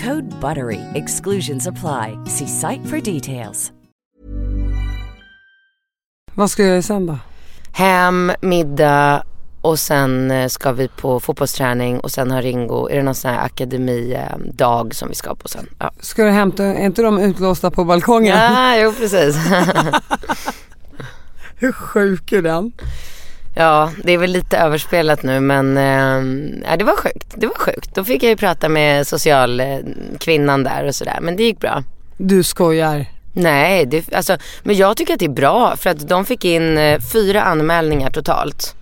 Code BUTTERY. Exclusions apply. See site for details. Vad ska jag göra sen då? Hem, middag och sen eh, ska vi på fotbollsträning och sen har Ringo, är det någon sån här akademidag som vi ska på sen? Ja, Ska du hämta, är inte de utlåsta på balkongen? ja jo precis. Hur sjuk är den? Ja, det är väl lite överspelat nu men eh, det var sjukt. Det var sjukt. Då fick jag ju prata med socialkvinnan där och sådär men det gick bra. Du skojar. Nej, det, alltså, men jag tycker att det är bra för att de fick in eh, fyra anmälningar totalt.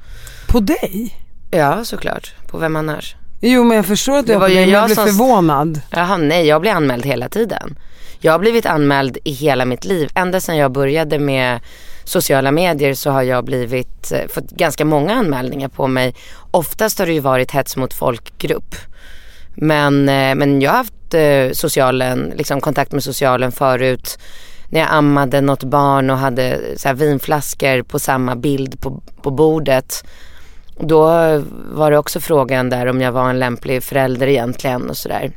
På dig? Ja, såklart. På vem annars? Jo men jag förstår att Det du var var jag, jag blev som- förvånad. Jaha, nej, jag blir anmäld hela tiden. Jag har blivit anmäld i hela mitt liv. Ända sedan jag började med sociala medier så har jag blivit, eh, fått ganska många anmälningar på mig. Oftast har det ju varit hets mot folkgrupp. Men, eh, men jag har haft eh, socialen, liksom kontakt med socialen förut. När jag ammade något barn och hade så här vinflaskor på samma bild på, på bordet. Då var det också frågan där om jag var en lämplig förälder egentligen och sådär.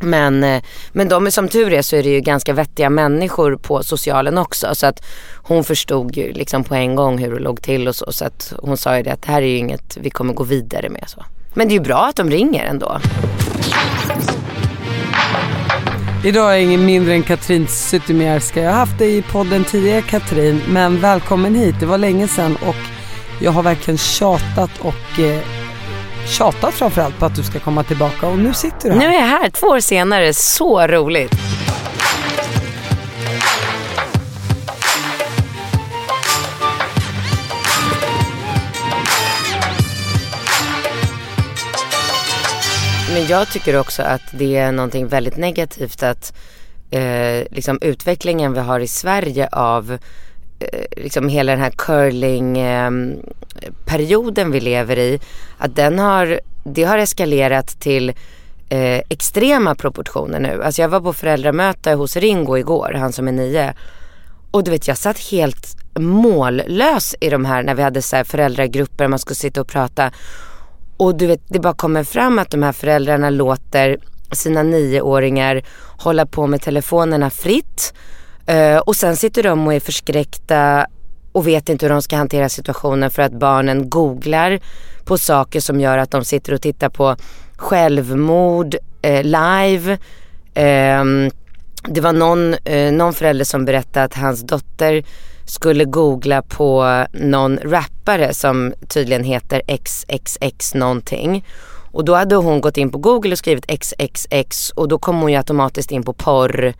Men, eh, men de är som tur är så är det ju ganska vettiga människor på socialen också. Så att hon förstod ju liksom på en gång hur det låg till och så. Så att hon sa ju det att det här är ju inget vi kommer gå vidare med. Så. Men det är ju bra att de ringer ändå. Idag är jag ingen mindre än Katrin Zytomierska. Jag har haft dig i podden tidigare Katrin, men välkommen hit. Det var länge sedan och jag har verkligen tjatat och eh, tjatat framförallt på att du ska komma tillbaka och nu sitter du här. Nu är jag här två år senare, så roligt. Men jag tycker också att det är någonting väldigt negativt att eh, liksom utvecklingen vi har i Sverige av Eh, liksom hela den här curlingperioden ehm, vi lever i, att den har, det har eskalerat till eh, extrema proportioner nu. Alltså jag var på föräldramöte hos Ringo igår, han som är nio. Och du vet jag satt helt mållös i de här när vi hade så här föräldragrupper man skulle sitta och prata. Och du vet det bara kommer fram att de här föräldrarna låter sina nioåringar hålla på med telefonerna fritt. Eh, och sen sitter de och är förskräckta och vet inte hur de ska hantera situationen för att barnen googlar på saker som gör att de sitter och tittar på självmord eh, live. Eh, det var någon, eh, någon förälder som berättade att hans dotter skulle googla på någon rappare som tydligen heter XXX någonting. Och då hade hon gått in på google och skrivit XXX och då kom hon ju automatiskt in på porr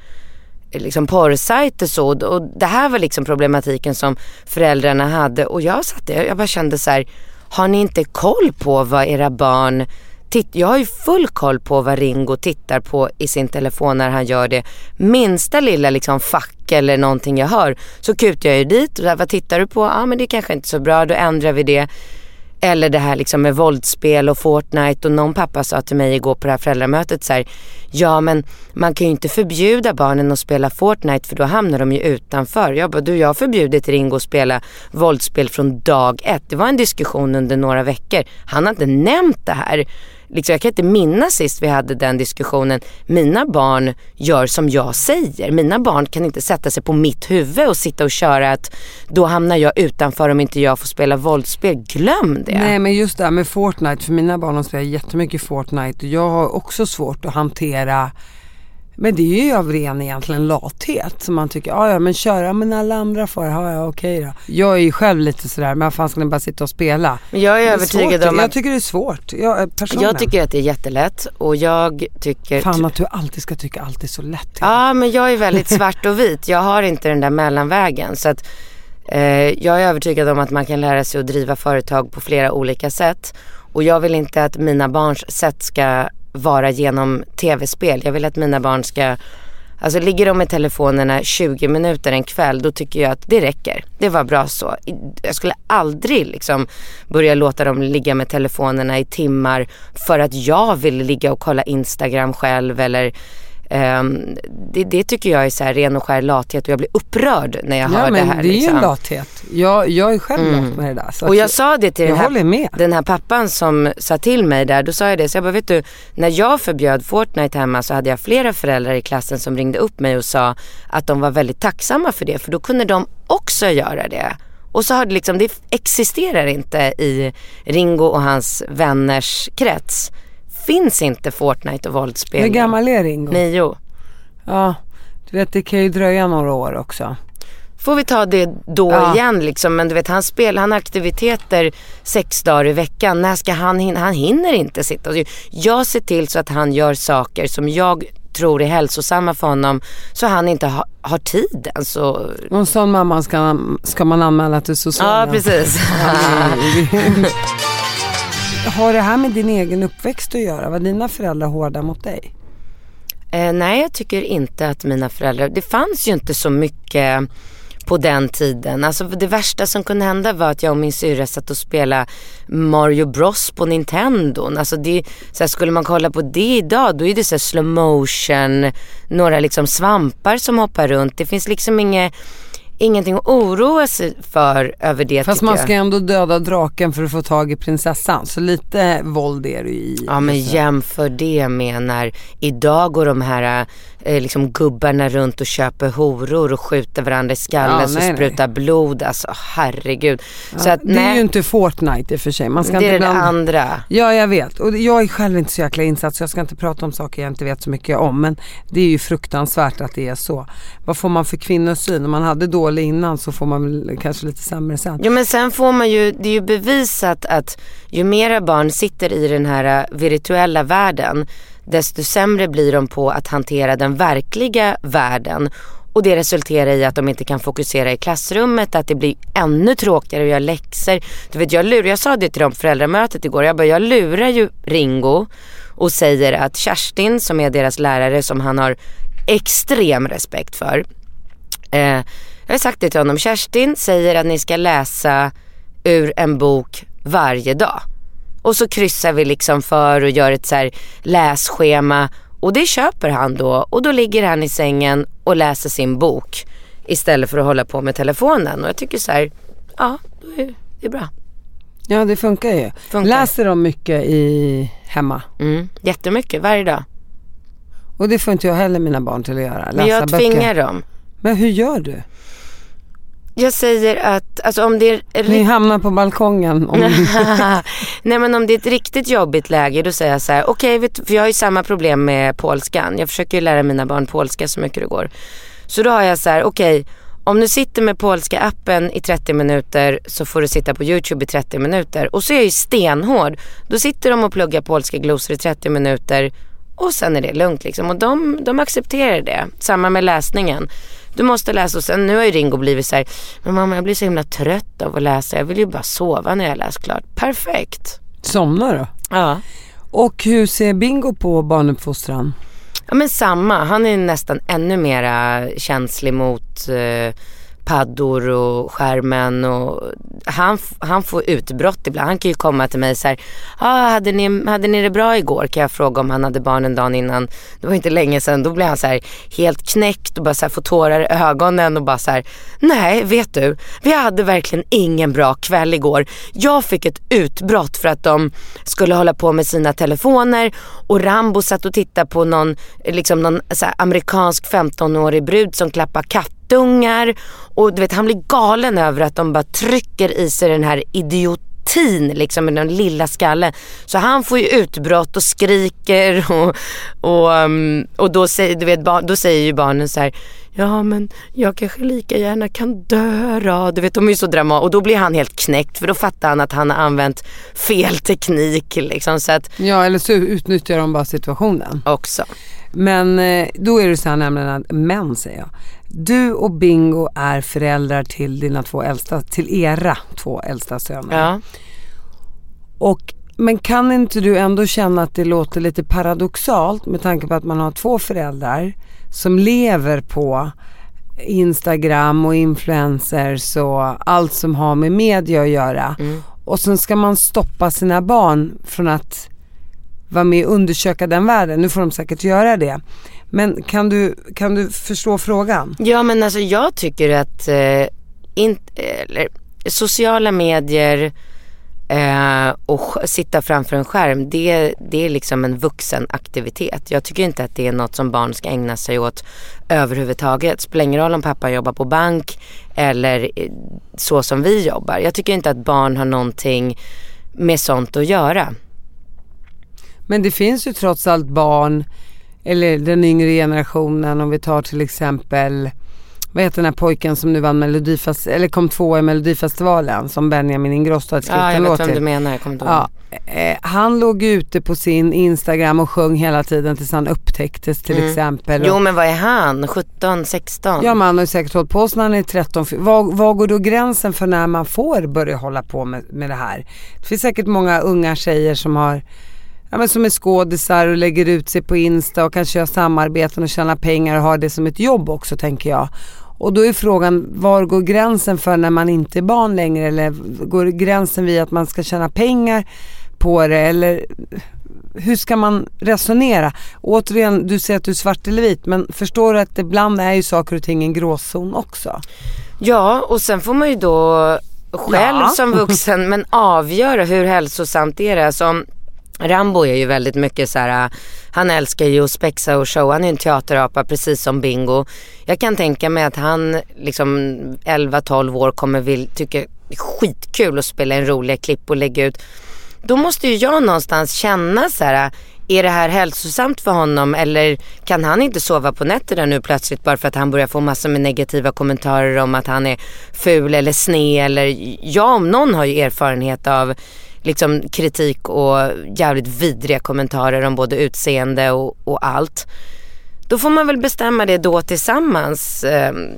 liksom porrsajter så och det här var liksom problematiken som föräldrarna hade och jag satt där, jag bara kände så här, har ni inte koll på vad era barn jag har ju full koll på vad Ringo tittar på i sin telefon när han gör det. Minsta lilla liksom fack eller någonting jag hör så kutar jag ju dit och där, vad tittar du på? Ja men det är kanske inte så bra, då ändrar vi det. Eller det här liksom med våldsspel och Fortnite och någon pappa sa till mig igår på det här föräldramötet så här, ja men man kan ju inte förbjuda barnen att spela Fortnite för då hamnar de ju utanför. Jag bara, du jag har förbjudit Ringo att spela våldsspel från dag ett. Det var en diskussion under några veckor. Han har inte nämnt det här. Liksom, jag kan inte minnas sist vi hade den diskussionen. Mina barn gör som jag säger. Mina barn kan inte sätta sig på mitt huvud och sitta och köra att då hamnar jag utanför om inte jag får spela våldsspel. Glöm det. Nej men just det här med Fortnite, för mina barn de spelar jättemycket Fortnite och jag har också svårt att hantera men det är ju av ren egentligen lathet som man tycker, ja ja men köra men alla andra får, ja ja okej då. Jag är ju själv lite sådär, men fan ska ni bara sitta och spela? Men jag är, är övertygad om Jag att tycker det är svårt, jag, personligen. jag tycker att det är jättelätt och jag tycker Fan att du alltid ska tycka allt är så lätt. Ja men jag är väldigt svart och vit. Jag har inte den där mellanvägen. Så att, eh, jag är övertygad om att man kan lära sig att driva företag på flera olika sätt. Och jag vill inte att mina barns sätt ska vara genom tv-spel. Jag vill att mina barn ska Alltså ligger de med telefonerna 20 minuter en kväll då tycker jag att det räcker. Det var bra så. Jag skulle aldrig liksom börja låta dem ligga med telefonerna i timmar för att jag vill ligga och kolla Instagram själv eller ehm, det, det tycker jag är så här ren och skär lathet och jag blir upprörd när jag Ja hör men det här. det är ju liksom. en lathet. Jag, jag är själv lat med det där. Och att jag sa det till jag den här, den här pappan som sa till mig där. Då sa jag det. Så jag bara, vet du, när jag förbjöd Fortnite hemma så hade jag flera föräldrar i klassen som ringde upp mig och sa att de var väldigt tacksamma för det. För då kunde de också göra det. Och så har det liksom, det existerar inte i Ringo och hans vänners krets. Finns inte Fortnite och våldsspel. Hur gammal är Ringo? Nio. Ja, du vet det kan ju dröja några år också. Får vi ta det då Ja. igen liksom. Men du vet han spelar, han har aktiviteter sex dagar i veckan. När ska han hinna? Han hinner inte sitta. Jag ser till så att han gör saker som jag tror är hälsosamma för honom. Så han inte ha, har tid. Och en sån mamma ska, ska man anmäla till Ja socialen. precis. Har det här med din egen uppväxt att göra? Var dina föräldrar hårda mot dig? Eh, nej, jag tycker inte att mina föräldrar, det fanns ju inte så mycket på den tiden. Alltså det värsta som kunde hända var att jag och min syrra satt och spelade Mario Bros på Nintendo. Alltså det, så här, skulle man kolla på det idag då är det så här slow motion, några liksom svampar som hoppar runt. Det finns liksom inget, ingenting att oroa sig för över det Fast man jag. ska ändå döda draken för att få tag i prinsessan. Så lite våld är det ju i. Ja men jämför det med när idag går de här eh, liksom gubbarna runt och köper horor och skjuter varandra i skallen Ja, nej, nej. sprutar blod. Alltså herregud. så att, det är nej, ju inte Fortnite i och för sig. Man ska det inte är det blanda- andra. Ja jag vet och jag är själv inte så jäkla insatt så jag ska inte prata om saker jag inte vet så mycket om. Men det är ju fruktansvärt att det är så. Vad får man för kvinnosyn? Om man hade dålig innan så får man väl kanske lite sämre sen. Ja men sen får man ju, det är ju bevisat att ju mera barn sitter i den här äh, virtuella världen desto sämre blir de på att hantera den verkliga världen. Och det resulterar i att de inte kan fokusera i klassrummet, att det blir ännu tråkigare att göra läxor. Du vet jag lurar, jag sa det till dem på föräldramötet igår, jag bara jag lurar ju Ringo och säger att Kerstin som är deras lärare som han har extrem respekt för. Eh, jag har sagt det till honom, Kerstin säger att ni ska läsa ur en bok varje dag. Och så kryssar vi liksom för och gör ett så här lässchema och det köper han då och då ligger han i sängen och läser sin bok istället för att hålla på med telefonen och jag tycker så här, ja det är bra. Ja det funkar ju. Funkar. Läser de mycket i hemma? Mm, jättemycket varje dag. Och det får inte jag heller mina barn till att göra. Läsa Men jag böcker. tvingar dem. Men hur gör du? Jag säger att, alltså om det är Ni hamnar på balkongen. Om Nej men om det är ett riktigt jobbigt läge då säger jag så här, okej du, för jag har ju samma problem med polskan. Jag försöker ju lära mina barn polska så mycket det går. Så då har jag så här, okej om du sitter med polska appen i 30 minuter så får du sitta på YouTube i 30 minuter. Och så är jag ju stenhård. Då sitter de och pluggar polska glosor i 30 minuter och sen är det lugnt liksom. Och de, de accepterar det. Samma med läsningen. Du måste läsa och sen nu har ju Ringo blivit så här, men mamma jag blir så himla trött av att läsa. Jag vill ju bara sova när jag läst klart. Perfekt. somnar då? Ja. Och hur ser Bingo på barnuppfostran? Ja men samma, han är nästan ännu mera känslig mot eh, paddor och skärmen och han, han får utbrott ibland. Han kan ju komma till mig så här, ah, hade, ni, hade ni det bra igår? Kan jag fråga om han hade barnen dagen innan. Det var inte länge sedan. Då blev han så här helt knäckt och bara så här får tårar i ögonen och bara så här, nej vet du, vi hade verkligen ingen bra kväll igår. Jag fick ett utbrott för att de skulle hålla på med sina telefoner och Rambo satt och tittade på någon, liksom någon så här, amerikansk 15-årig brud som klappar kattungar och du vet han blir galen över att de bara trycker i sig den här teen liksom med den lilla skallen. Så han får ju utbrott och skriker och, och, um, och då, säger, du vet, då säger ju barnen så här ja men jag kanske lika gärna kan dö då. Du vet de är ju så dramatiska och då blir han helt knäckt för då fattar han att han har använt fel teknik liksom. Så att, ja eller så utnyttjar de bara situationen. Också. Men eh, då är det så här nämligen att, men säger jag. Du och Bingo är föräldrar till dina två äldsta, till era två äldsta söner. Ja. Och, men kan inte du ändå känna att det låter lite paradoxalt med tanke på att man har två föräldrar som lever på Instagram och influencers och allt som har med media att göra. Mm. Och sen ska man stoppa sina barn från att vara med och undersöka den världen. Nu får de säkert göra det. Men kan du, kan du förstå frågan? Ja men alltså jag tycker att eh, in, eller, sociala medier eh, och sitta framför en skärm det, det är liksom en vuxenaktivitet. Jag tycker inte att det är något som barn ska ägna sig åt överhuvudtaget. Spelar ingen roll om pappa jobbar på bank eller eh, så som vi jobbar. Jag tycker inte att barn har någonting med sånt att göra. Men det finns ju trots allt barn, eller den yngre generationen om vi tar till exempel vad heter den här pojken som nu vann Melodifest eller kom tvåa i Melodifestivalen som Benjamin Ingrosso hade skrivit ja, en låt till. Ja, jag vet vem du menar. Jag kommer inte ja, eh, Han låg ute på sin Instagram och sjöng hela tiden tills han upptäcktes till mm. exempel. Jo men vad är han? 17, 16? Ja men han har ju säkert hållit på sedan han är 13. Var, var går då gränsen för när man får börja hålla på med, med det här? Det finns säkert många unga tjejer som har ja, men som är skådisar och lägger ut sig på Insta och kanske gör samarbeten och tjänar pengar och har det som ett jobb också tänker jag. Och då är frågan, var går gränsen för när man inte är barn längre eller går gränsen vid att man ska tjäna pengar på det eller hur ska man resonera? Återigen, du säger att du är svart eller vit men förstår du att ibland är ju saker och ting en gråzon också? Ja, och sen får man ju då själv ja. som vuxen men avgöra hur hälsosamt är det. Alltså, Rambo är ju väldigt mycket så här, han älskar ju att spexa och showa, Han är en teaterapa precis som Bingo. Jag kan tänka mig att han liksom 11-12 år kommer vill, tycka det är skitkul att spela en rolig klipp och lägga ut. Då måste ju jag någonstans känna så här, är det här hälsosamt för honom eller kan han inte sova på nätterna nu plötsligt bara för att han börjar få massor med negativa kommentarer om att han är ful eller sned eller jag om någon har ju erfarenhet av liksom kritik och jävligt vidriga kommentarer om både utseende och, och allt. Då får man väl bestämma det då tillsammans. Ehm,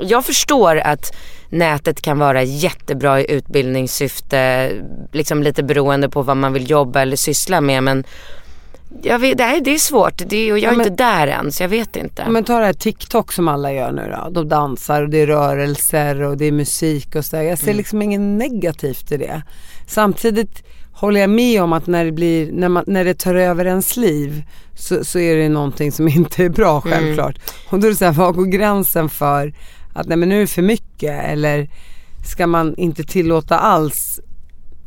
jag förstår att nätet kan vara jättebra i utbildningssyfte, liksom lite beroende på vad man vill jobba eller syssla med men jag vet, det, är, det är svårt det och jag är men, inte där än så jag vet inte. Men ta det här TikTok som alla gör nu då. De dansar och det är rörelser och det är musik och sådär. Jag ser mm. liksom inget negativt i det. Samtidigt håller jag med om att när det, blir, när, man, när det tar över ens liv så, så är det någonting som inte är bra mm. självklart. Mm. Och då är det så här, vad går gränsen för att nej men nu är det för mycket eller ska man inte tillåta alls?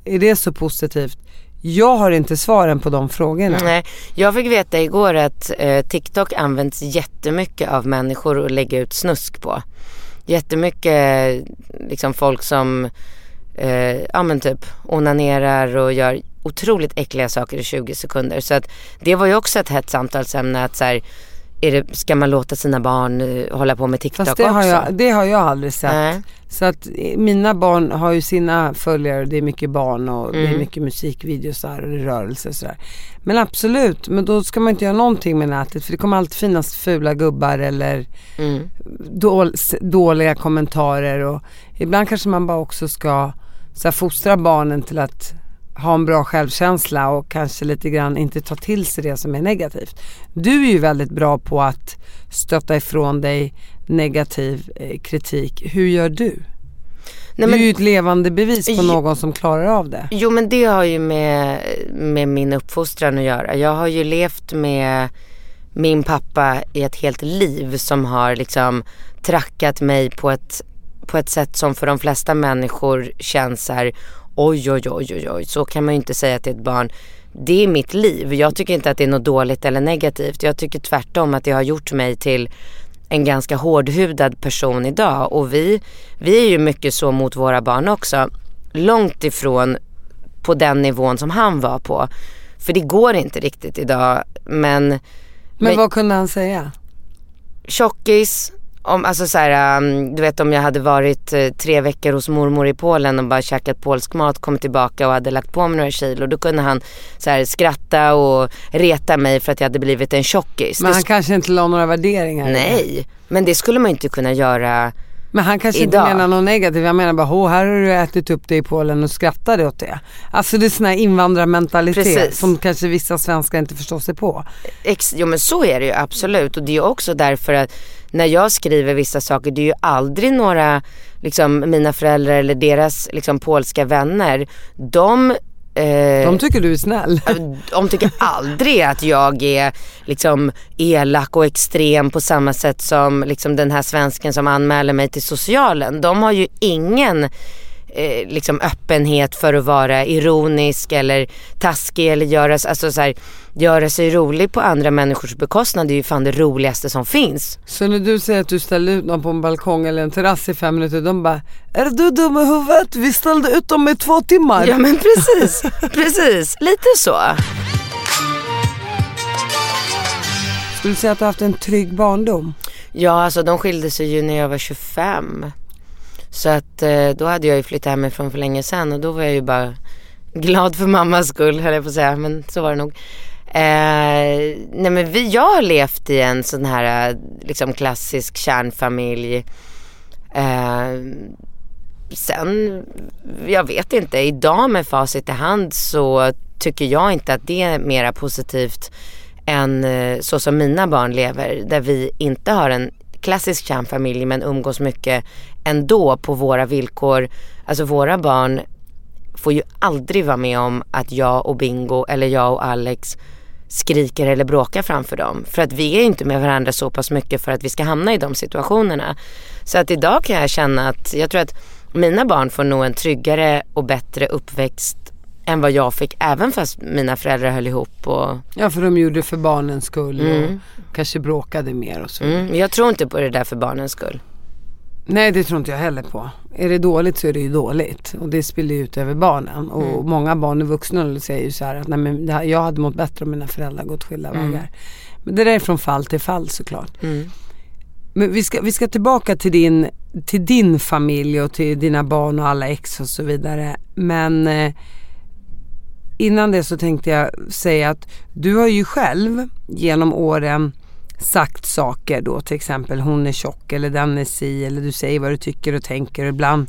Är det så positivt? Jag har inte svaren på de frågorna. Nej, jag fick veta igår att eh, TikTok används jättemycket av människor att lägga ut snusk på. Jättemycket liksom folk som eh, ja men typ onanerar och gör otroligt äckliga saker i 20 sekunder. Så att det var ju också ett hett samtalsämne att så här, är det, ska man låta sina barn uh, hålla på med TikTok Fast det också? Har jag, det har jag aldrig sett. Nej. Så att eh, mina barn har ju sina följare, det är mycket barn och mm. det är mm. mycket musikvideos där och det är rörelser och sådär. Men absolut, men då ska man inte göra någonting med nätet för det kommer alltid finnas fula gubbar eller mm. dål, dåliga kommentarer och ibland kanske man bara också ska så här, fostra barnen till att ha en bra självkänsla och kanske lite grann inte ta till sig det som är negativt. Du är ju väldigt bra på att stötta ifrån dig negativ eh, kritik. Hur gör du? Nej, men, du är ju ett levande bevis på någon som klarar av det. Jo men det har ju med, med min uppfostran att göra. Jag har ju levt med min pappa i ett helt liv som har liksom trackat mig på ett, på ett sätt som för de flesta människor känns så här, oj, oj, oj, oj, oj, så kan man ju inte säga till ett barn. Det är mitt liv. Jag tycker inte att det är något dåligt eller negativt. Jag tycker tvärtom att det har gjort mig till en ganska hårdhudad person idag. Och vi, vi är ju mycket så mot våra barn också. Långt ifrån på den nivån som han var på. För det går inte riktigt idag. Men, Men, men vad kunde han säga? tjockis, om, alltså så här, um, du vet om jag hade varit eh, tre veckor hos mormor i Polen och bara käkat polsk mat, kommit tillbaka och hade lagt på mig några kilo. Då kunde han så här, skratta och reta mig för att jag hade blivit en tjockis. Men Det han kanske inte la några värderingar det. Nej, men det skulle man inte kunna göra. Men han kanske Idag. inte menar något negativt. Jag menar bara, Åh, här har du ätit upp det i Polen och skrattade åt det. Alltså det är sån här invandrarmentalitet Precis. som kanske vissa svenskar inte förstår sig på. Ex- jo men så är det ju absolut och det är också därför att när jag skriver vissa saker det är ju aldrig några, liksom mina föräldrar eller deras liksom polska vänner. De eh, De tycker du är snäll. de tycker aldrig att jag är liksom elak och extrem på samma sätt som liksom den här svensken som anmäler mig till socialen. De har ju ingen eh, liksom öppenhet för att vara ironisk eller taskig eller göra, alltså så här, göra sig rolig på andra människors bekostnad. Är ju fan det roligaste som finns. Så när du säger att du ställde ut någon på en balkong eller en terrass i fem minuter, de bara Är du dum i huvudet? Vi ställde ut dem i två timmar. Ja men precis, precis. Lite så. Skulle du säga att du har haft en trygg barndom? Ja, alltså de skilde sig ju när jag var 25. Så att eh, då hade jag ju flyttat hemifrån för länge sedan och då var jag ju bara glad för mammas skull höll jag på att säga, men så var det nog. Eh, nej men vi, jag har levt i en sån här eh, liksom klassisk kärnfamilj. Eh, sen, jag vet inte, idag med facit i hand så tycker jag inte att det är mera positivt än eh, så som mina barn lever. Där vi inte har en klassisk kärnfamilj men umgås mycket ändå på våra villkor. Alltså våra barn får ju aldrig vara med om att jag och Bingo eller jag och Alex skriker eller bråkar framför dem. För att vi är inte med varandra så pass mycket för att vi ska hamna i de situationerna. Så att idag kan jag känna att jag tror att mina barn får nog en tryggare och bättre uppväxt än vad jag fick även fast mina föräldrar höll ihop och Ja för de gjorde det för barnens skull Mm. och kanske bråkade mer och så. mm, jag tror inte på det där för barnens skull. Nej det tror inte jag heller på. Är det dåligt så är det ju dåligt och det spiller ju ut över barnen. Och Mm. många barn och vuxna säger ju så här att nej, men här, jag hade mått bättre om mina föräldrar gått skilda Mm. vägar. Men det där är från fall till fall såklart. Mm. Men vi ska, vi ska tillbaka till din, till din familj och till dina barn och alla ex och så vidare. Men eh, innan det så tänkte jag säga att du har ju själv genom åren sagt saker då till exempel hon är tjock eller den är si eller du säger vad du tycker och tänker och ibland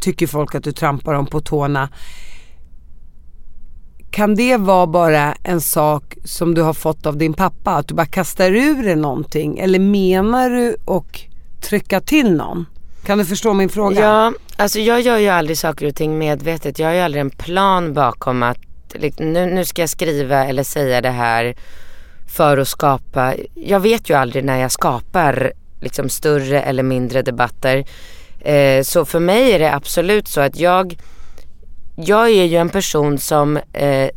tycker folk att du trampar dem på tårna. Kan det vara bara en sak som du har fått av din pappa? Att du bara kastar ur dig någonting? Eller menar du och trycka till någon? Kan du förstå min fråga? Ja, alltså jag gör ju aldrig saker och ting medvetet. Jag har ju aldrig en plan bakom att liksom, nu, nu ska jag skriva eller säga det här för att skapa. Jag vet ju aldrig när jag skapar liksom större eller mindre debatter. Eh, så för mig är det absolut så att jag, jag är ju en person som eh,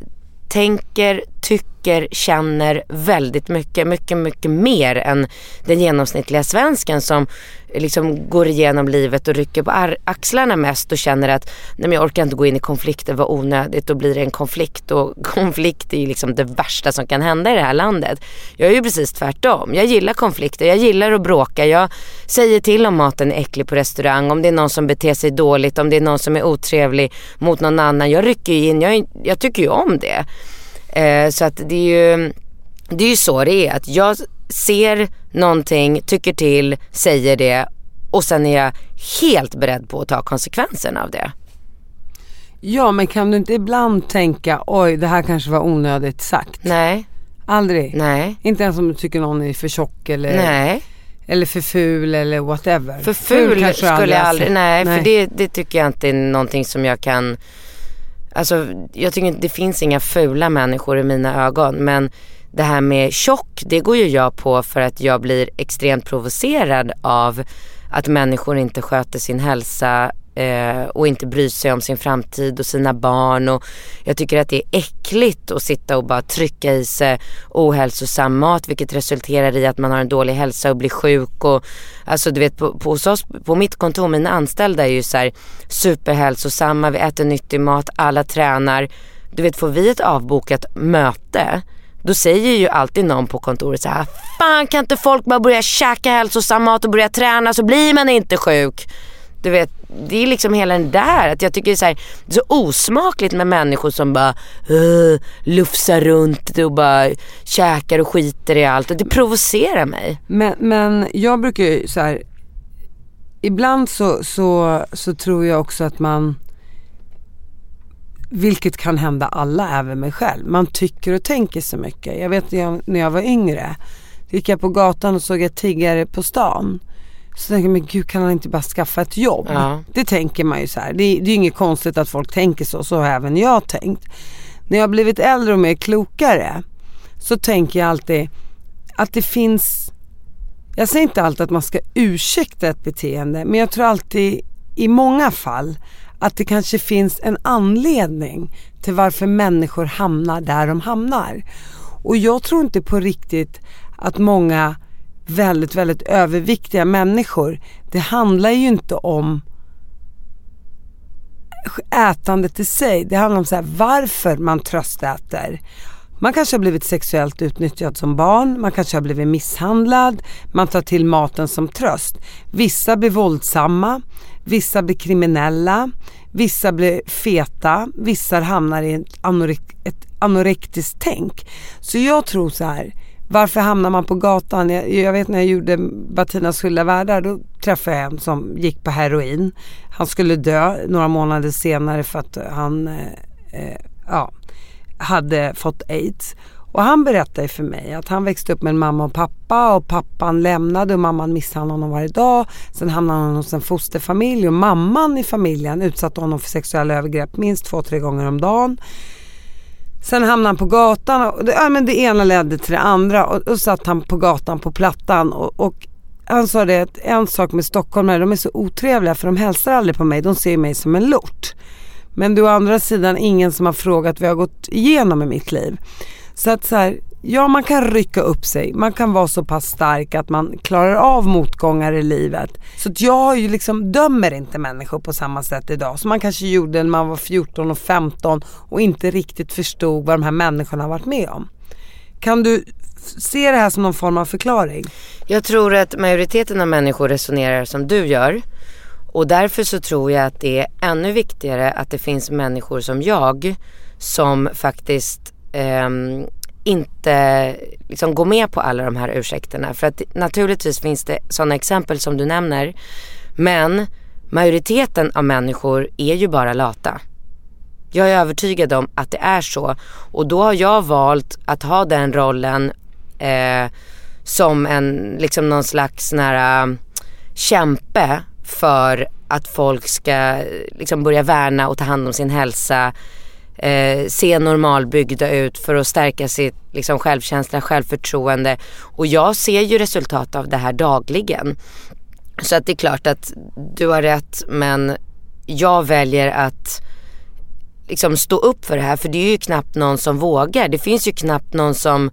tänker, tycker, känner väldigt mycket. Mycket, mycket mer än den genomsnittliga svensken som liksom går igenom livet och rycker på axlarna mest och känner att nej men jag orkar inte gå in i konflikter, vad onödigt. Då blir det en konflikt och konflikt är ju liksom det värsta som kan hända i det här landet. Jag är ju precis tvärtom. Jag gillar konflikter, jag gillar att bråka. Jag säger till om maten är äcklig på restaurang, om det är någon som beter sig dåligt, om det är någon som är otrevlig mot någon annan. Jag rycker ju in, jag, jag tycker ju om det. Eh, så att det är ju det är ju så det är. Att jag ser någonting, tycker till, säger det och sen är jag helt beredd på att ta konsekvenserna av det. Ja men kan du inte ibland tänka oj det här kanske var onödigt sagt? Nej, Aldrig? nej, Inte ens om du tycker någon är för tjock eller, nej. eller för ful eller whatever? För ful du skulle jag aldrig, sett. nej, för det, det tycker jag inte är någonting som jag kan Alltså jag tycker inte det finns inga fula människor i mina ögon men det här med tjock det går ju jag på för att jag blir extremt provocerad av att människor inte sköter sin hälsa eh, och inte bryr sig om sin framtid och sina barn. Och jag tycker att det är äckligt att sitta och bara trycka i sig ohälsosam mat vilket resulterar i att man har en dålig hälsa och blir sjuk. Och, alltså du vet på, på, hos oss, på mitt kontor, mina anställda är ju så här superhälsosamma, vi äter nyttig mat, alla tränar. Du vet får vi ett avbokat möte då säger ju alltid någon på kontoret så här, ah, fan kan inte folk bara börja käka hälsosam mat och börja träna så blir man inte sjuk. Du vet, det är liksom hela den där att jag tycker det är så, här, det är så osmakligt med människor som bara uh, lufsar runt och bara käkar och skiter i allt och det provocerar mig. Men, men jag brukar ju så här, ibland så, så, så tror jag också att man vilket kan hända alla, även mig själv. Man tycker och tänker så mycket. Jag vet när jag, när jag var yngre, gick jag på gatan och såg jag tiggare på stan. Så tänkte jag, men gud kan han inte bara skaffa ett jobb? Ja. Det tänker man ju så här. Det, det är ju inget konstigt att folk tänker så, så har även jag tänkt. När jag har blivit äldre och mer klokare så tänker jag alltid att det finns, jag säger inte alltid att man ska ursäkta ett beteende, men jag tror alltid i många fall att det kanske finns en anledning till varför människor hamnar där de hamnar. Och jag tror inte på riktigt att många väldigt, väldigt överviktiga människor, det handlar ju inte om ätandet i sig. Det handlar om så här, varför man tröstäter. Man kanske har blivit sexuellt utnyttjad som barn, man kanske har blivit misshandlad, man tar till maten som tröst. Vissa blir våldsamma, vissa blir kriminella, vissa blir feta, vissa hamnar i ett, anorek ett anorektiskt tänk. Så jag tror så här, varför hamnar man på gatan? Jag, jag vet när jag gjorde Batinas skilda världar då träffade jag en som gick på heroin. Han skulle dö några månader senare för att han eh, eh, ja, hade fått aids. Och han berättade för mig att han växte upp med en mamma och pappa och pappan lämnade och mamman misshandlade honom varje dag. Sen hamnade han hos en fosterfamilj och mamman i familjen utsatte honom för sexuella övergrepp minst två, tre gånger om dagen. Sen hamnade han på gatan och det, ja, men det ena ledde till det andra och, och satt han på gatan på Plattan och, och han sa det att en sak med stockholmare, de är så otrevliga för de hälsar aldrig på mig, de ser mig som en lort. Men du å andra sidan ingen som har frågat vad jag har gått igenom i mitt liv. Så att så här, ja man kan rycka upp sig, man kan vara så pass stark att man klarar av motgångar i livet. Så att jag ju liksom dömer inte människor på samma sätt idag som man kanske gjorde när man var 14 och 15 och inte riktigt förstod vad de här människorna har varit med om. Kan du se det här som någon form av förklaring? Jag tror att majoriteten av människor resonerar som du gör. Och därför så tror jag att det är ännu viktigare att det finns människor som jag som faktiskt eh, inte liksom gå med på alla de här ursäkterna. För att naturligtvis finns det sådana exempel som du nämner. Men majoriteten av människor är ju bara lata. Jag är övertygad om att det är så. Och då har jag valt att ha den rollen eh, som en, liksom någon slags nära kämpe för att folk ska liksom börja värna och ta hand om sin hälsa eh, se normalbyggda ut för att stärka sitt liksom, självkänsla, självförtroende. Och jag ser ju resultat av det här dagligen. Så att det är klart att du har rätt men jag väljer att liksom stå upp för det här för det är ju knappt någon som vågar. Det finns ju knappt någon som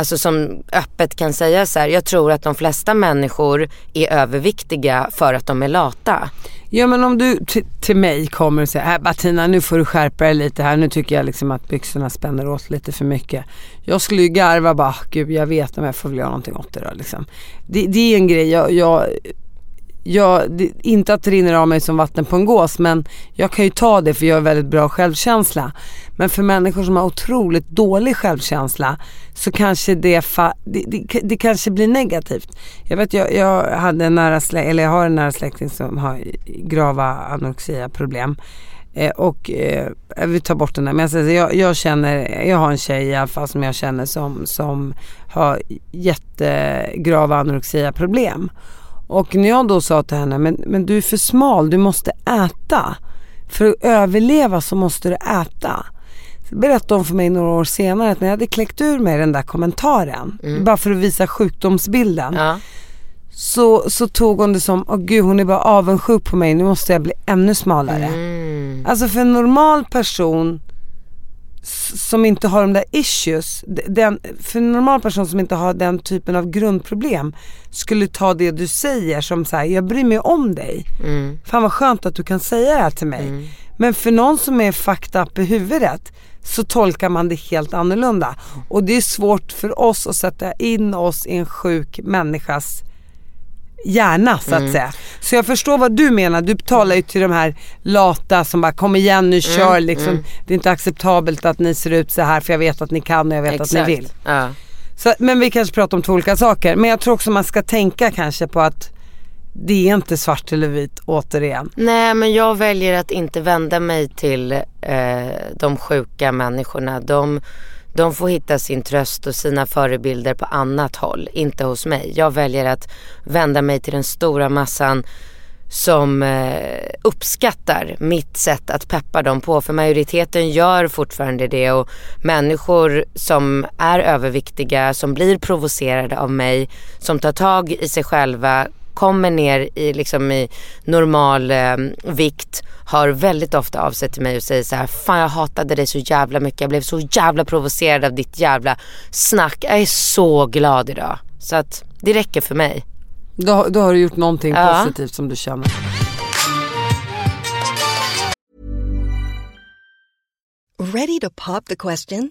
Alltså som öppet kan säga så här, jag tror att de flesta människor är överviktiga för att de är lata. Ja men om du till mig kommer och säger, här äh, nu får du skärpa dig lite här, nu tycker jag liksom att byxorna spänner åt lite för mycket. Jag skulle ju garva bara, ah, gud jag vet om jag får väl göra någonting åt det då liksom. Det, det är en grej, jag, jag jag, det, inte att det rinner av mig som vatten på en gås men jag kan ju ta det för jag har väldigt bra självkänsla. Men för människor som har otroligt dålig självkänsla så kanske det, fa, det, det, det, kanske blir negativt. Jag vet jag, jag hade en nära slä- eller jag har en nära släkting som har grava anorexia problem. Eh, och eh, vi tar bort den där. Men jag, säger, jag, jag, känner, jag har en tjej i alla fall som jag känner som, som har jättegrava anorexia problem. Och när jag då sa till henne, men, men du är för smal, du måste äta. För att överleva så måste du äta. Berättade hon för mig några år senare att när jag hade kläckt ur mig den där kommentaren, mm. bara för att visa sjukdomsbilden. Ja. så, så tog hon det som, åh gud hon är bara avundsjuk på mig, nu måste jag bli ännu smalare. Mm. Alltså för en normal person som inte har de där issues, den, för en normal person som inte har den typen av grundproblem skulle ta det du säger som så här, jag bryr mig om dig. Mm. Fan vad skönt att du kan säga det här till mig. Men för någon som är fucked up i huvudet så tolkar man det helt annorlunda. Och det är svårt för oss att sätta in oss i en sjuk människas hjärna så att säga. Så jag förstår vad du menar, du talar ju till de här lata som bara kom igen nu kör liksom. Det är inte acceptabelt att ni ser ut så här för jag vet att ni kan och jag vet att ni vill. Ja. Så, men vi kanske pratar om två olika saker. Men jag tror också man ska tänka kanske på att det är inte svart eller vit återigen. Nej men jag väljer att inte vända mig till eh, de sjuka människorna. De, de får hitta sin tröst och sina förebilder på annat håll, inte hos mig. Jag väljer att vända mig till den stora massan som eh, uppskattar mitt sätt att peppa dem på. För majoriteten gör fortfarande det och människor som är överviktiga, som blir provocerade av mig, som tar tag i sig själva, kommer ner i, liksom i normal eh, vikt har väldigt ofta av sig till mig och säger så här, fan jag hatade dig så jävla mycket, jag blev så jävla provocerad av ditt jävla snack, jag är så glad idag. Så att det räcker för mig. Då, då har du gjort någonting Ja. positivt som du känner. Ready to pop the question?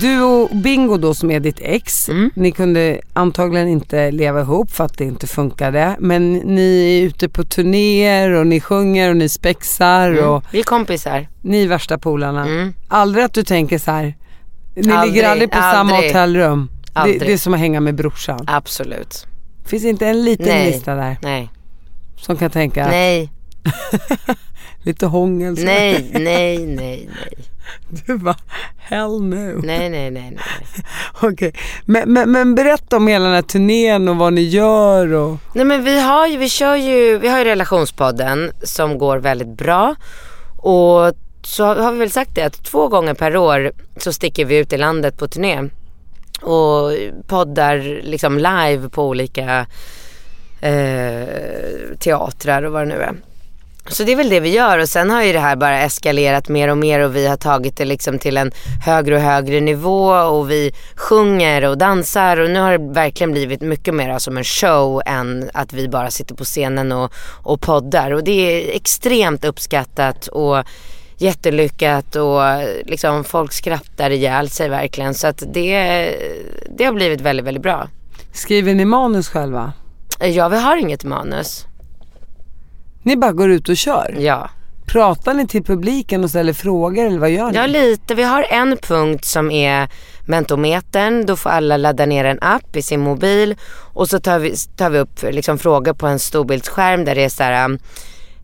Du och Bingo då som är ditt ex, ni kunde antagligen inte leva ihop för att det inte funkade. Men ni är ute på turnéer och ni sjunger och ni spexar och Vi är kompisar. ni är värsta polarna. Aldrig att du tänker så här. ni Aldrig, ligger aldrig på samma aldrig. hotellrum. Det, det är som att hänga med brorsan. Absolut. Finns inte en liten Nej. lista där Nej. som kan tänka Nej. lite hångel? så. Nej, nej, nej, nej. Du bara, hell no. Nej, nej, nej, nej. Okej, men, men, men berätta om hela den här turnén och vad ni gör och Nej men vi har ju, vi kör ju, vi har ju relationspodden som går väldigt bra. Och så har vi väl sagt det att två gånger per år så sticker vi ut i landet på turné. Och poddar liksom live på olika eh, teatrar och vad det nu är. Så det är väl det vi gör och sen har ju det här bara eskalerat mer och mer och vi har tagit det liksom till en högre och högre nivå och vi sjunger och dansar och nu har det verkligen blivit mycket mer som en show än att vi bara sitter på scenen och, och poddar och det är extremt uppskattat och jättelyckat och liksom folk skrattar ihjäl sig verkligen så att det, det har blivit väldigt, väldigt bra. skriver ni manus själva? Ja, vi har inget manus. Ni bara går ut och kör? Ja. Pratar ni till publiken och ställer frågor eller vad gör ni? Ja lite, vi har en punkt som är mentometern. Då får alla ladda ner en app i sin mobil och så tar vi, tar vi upp liksom frågor på en storbildsskärm där det är så här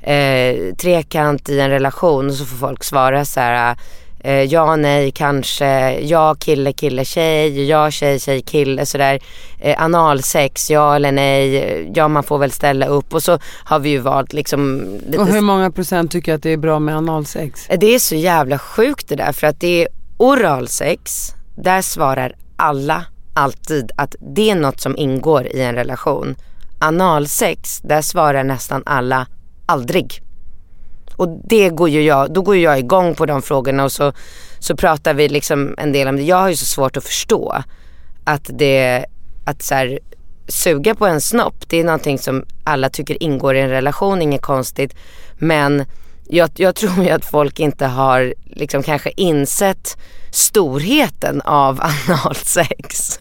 eh, trekant i en relation och så får folk svara så här eh, ja, nej, kanske, ja, kille, kille, tjej, ja, tjej, tjej, kille, sådär. Eh, analsex, ja eller nej, ja man får väl ställa upp och så har vi ju valt liksom Och hur många procent tycker att det är bra med analsex? det är så jävla sjukt det där för att det är oralsex, där svarar alla alltid att det är något som ingår i en relation. Analsex, där svarar nästan alla aldrig. Och det går ju jag, då går ju jag igång på de frågorna och så, så pratar vi liksom en del om det. Jag har ju så svårt att förstå att det, att så här, suga på en snopp, det är någonting som alla tycker ingår i en relation, inget konstigt. Men jag, jag tror ju att folk inte har liksom kanske insett storheten av analsex.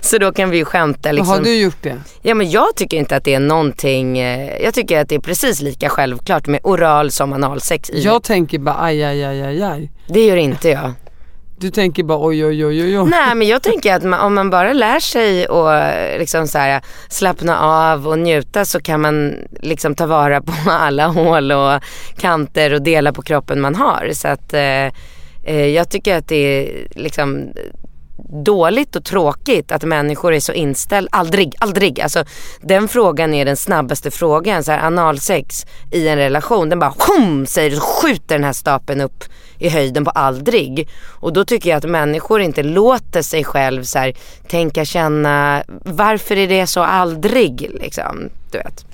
Så då kan vi ju skämta liksom. Har du gjort det? Ja men jag tycker inte att det är någonting, eh, jag tycker att det är precis lika självklart med oral som analsex i. Jag tänker bara aj, aj, aj, aj, aj. Det gör inte jag. Du tänker bara oj, oj, oj, oj. Nej men jag tänker att man, om man bara lär sig att liksom så här, slappna av och njuta så kan man liksom ta vara på alla hål och kanter och delar på kroppen man har. Så att eh, eh, jag tycker att det är liksom dåligt och tråkigt att människor är så inställda, aldrig, aldrig. Alltså den frågan är den snabbaste frågan. Så här, analsex i en relation, den bara hum, säger och skjuter den här stapeln upp i höjden på aldrig. Och då tycker jag att människor inte låter sig själv så här, tänka, känna, varför är det så aldrig liksom, du vet.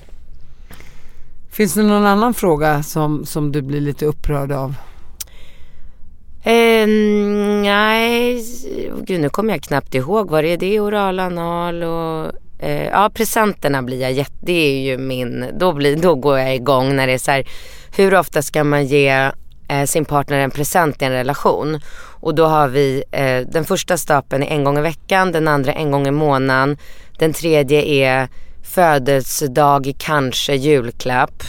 Finns det någon annan fråga som, som du blir lite upprörd av? Eh, nej, gud nu kommer jag knappt ihåg. Vad är det? Oral, anal och eh, ja presenterna blir jag jätte, det är ju min, då, blir, då går jag igång när det är så här, hur ofta ska man ge eh, sin partner en present i en relation? Och då har vi, eh, den första stapeln är en gång i veckan, den andra en gång i månaden, den tredje är födelsedag, kanske julklapp